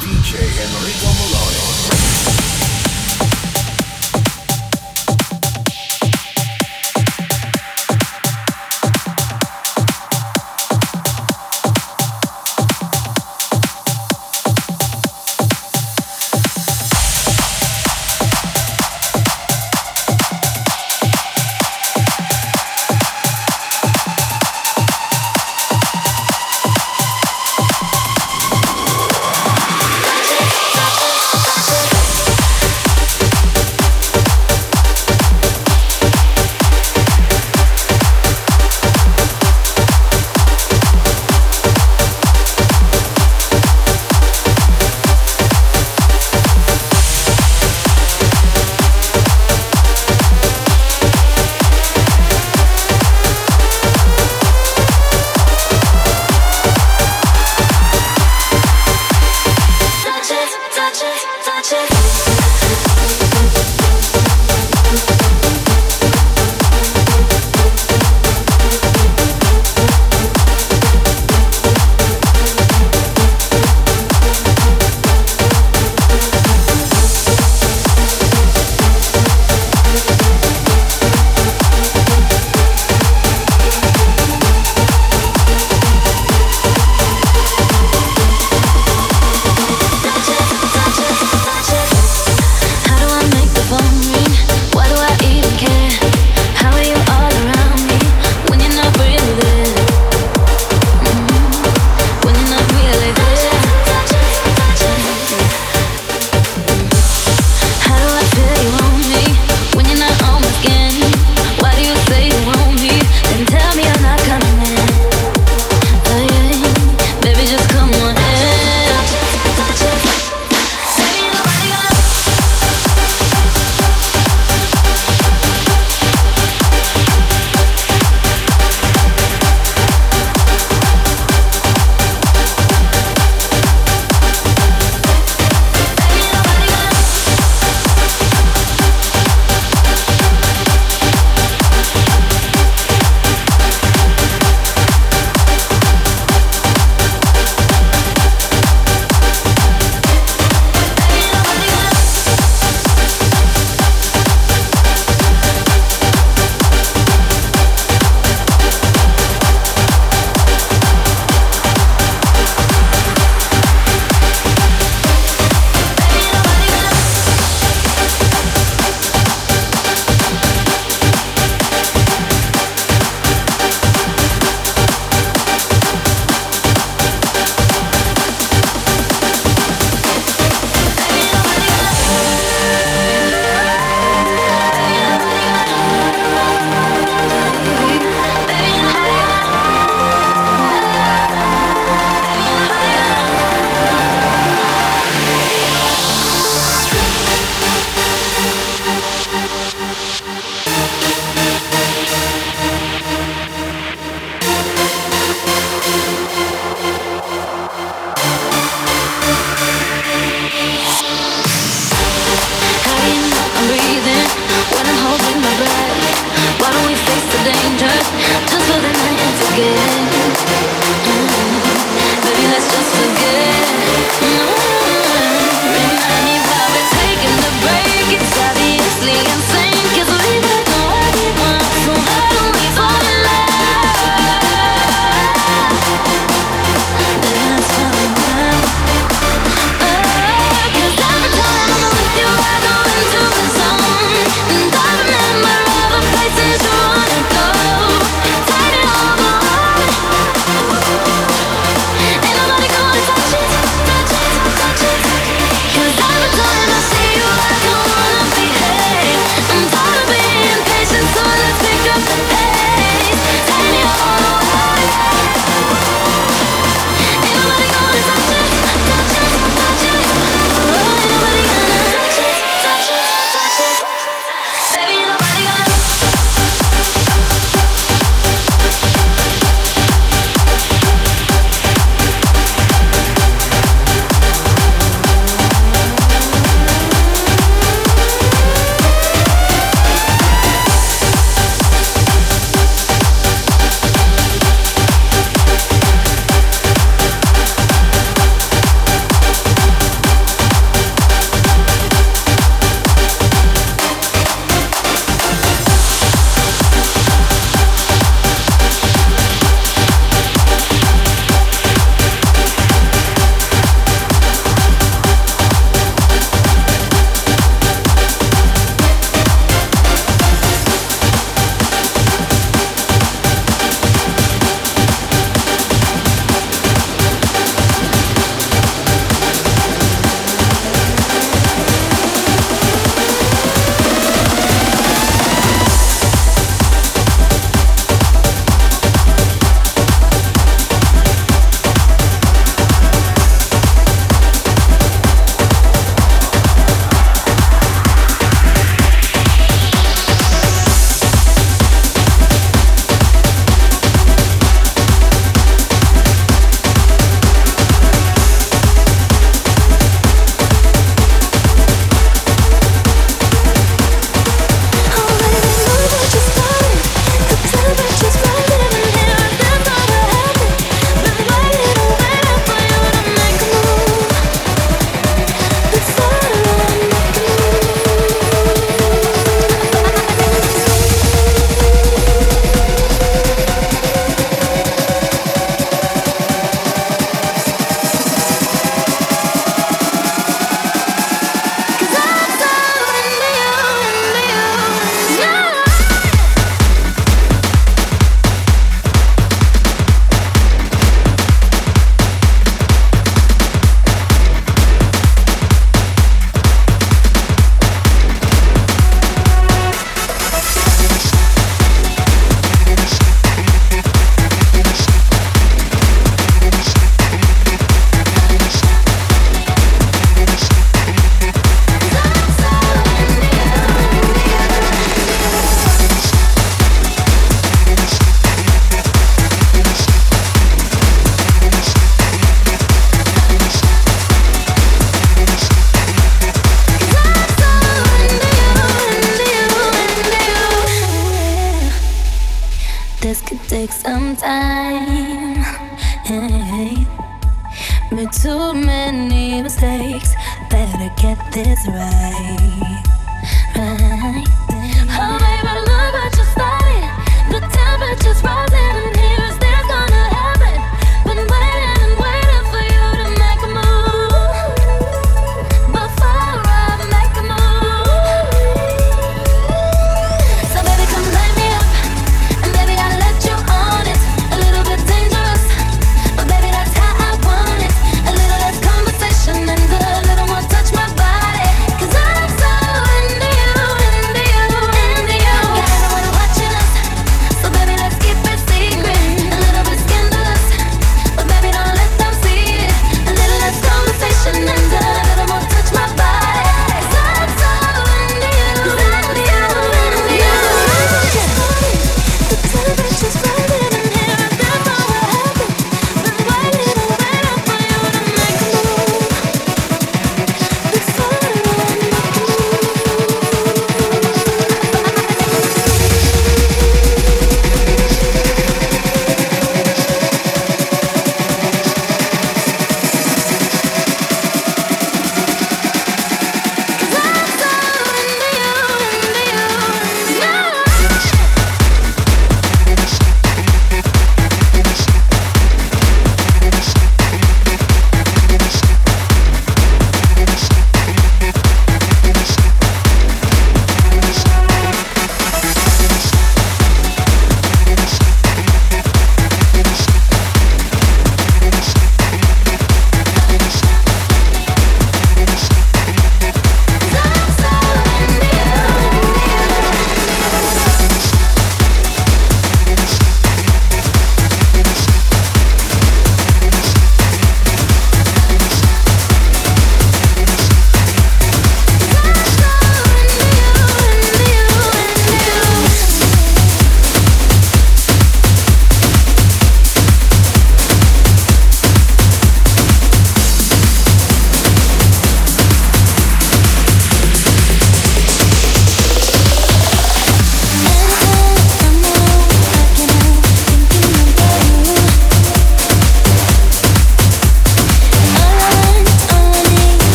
DJ Enrico Meloni.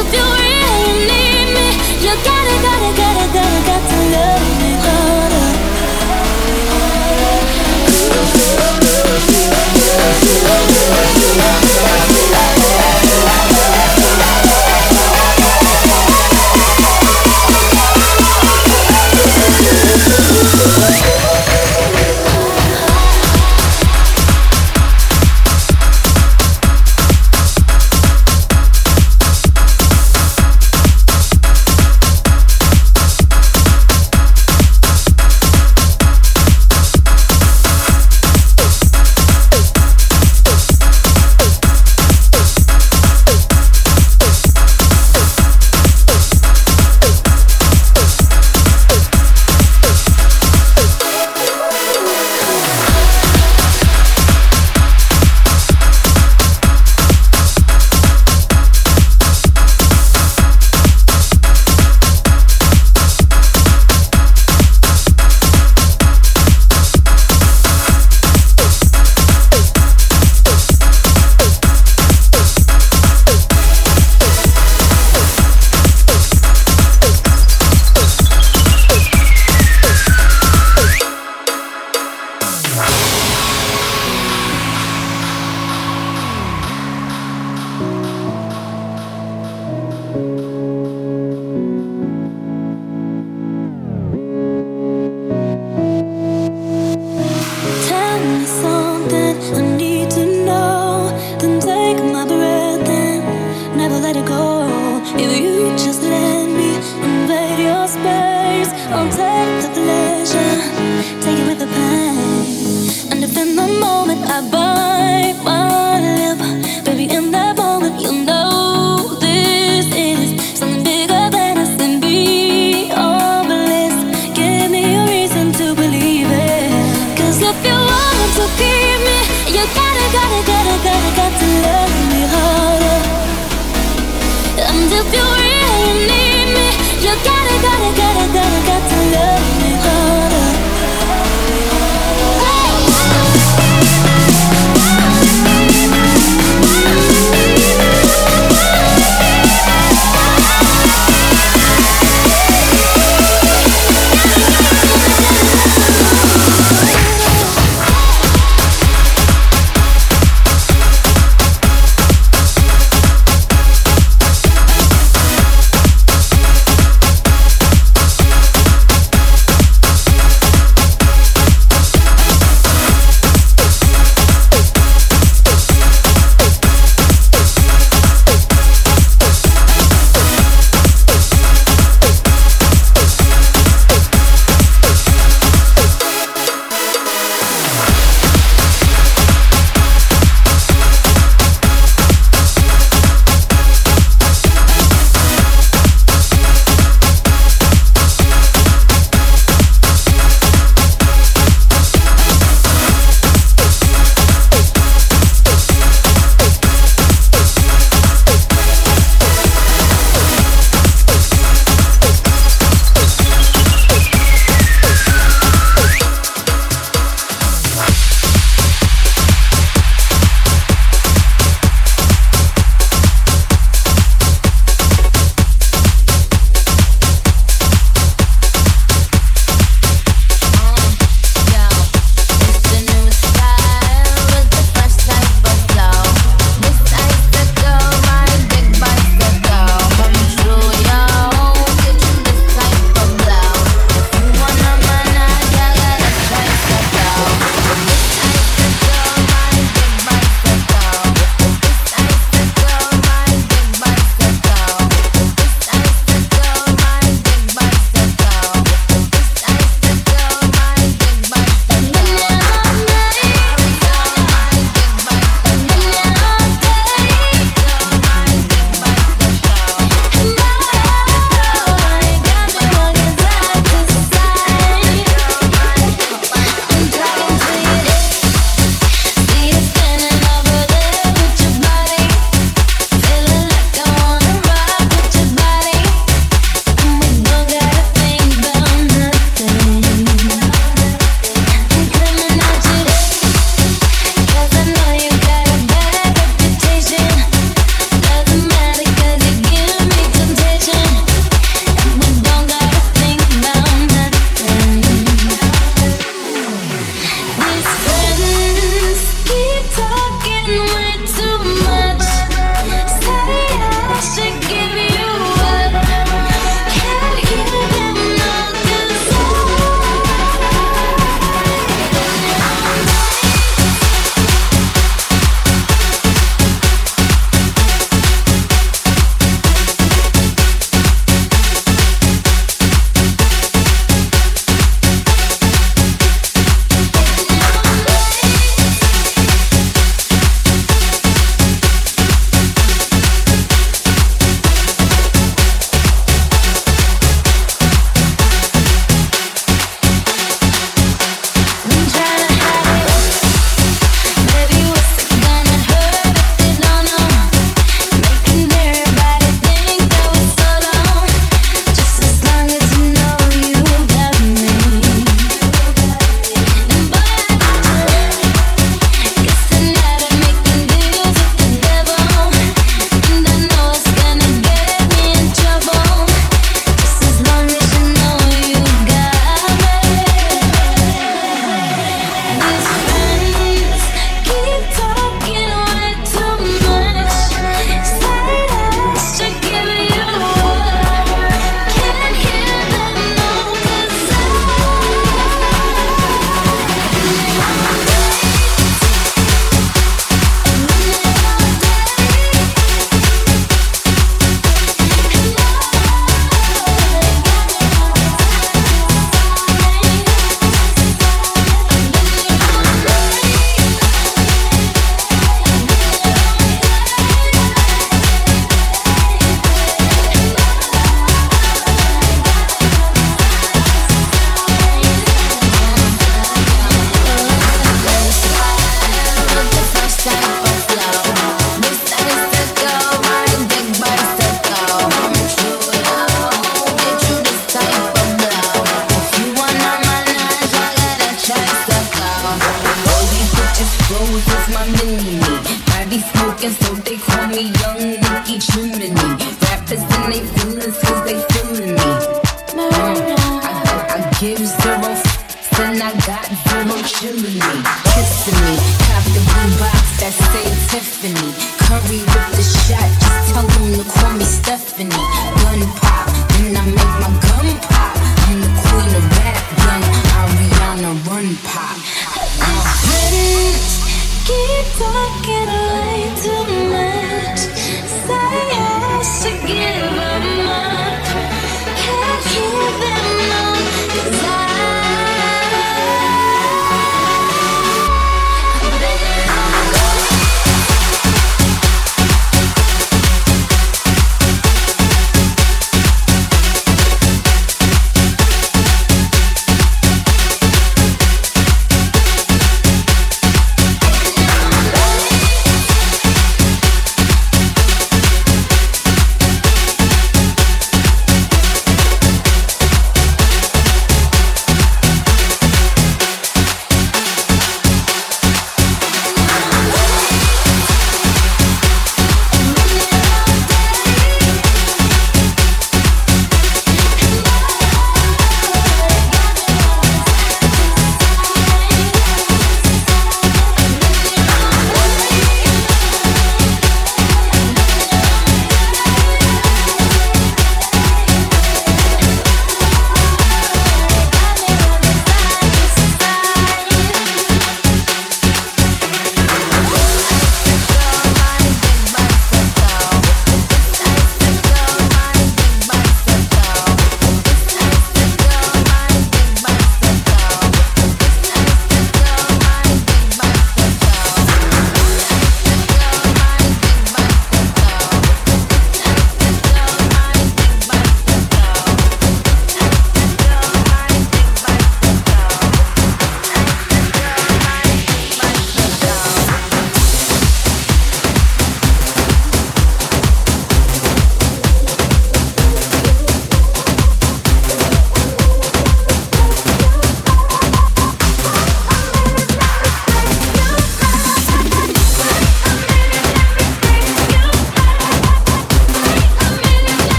if you really need me, you gotta, gotta, gotta, gotta, gotta love me harder. Zero kissing me. Cop the blue box that say Tiffany.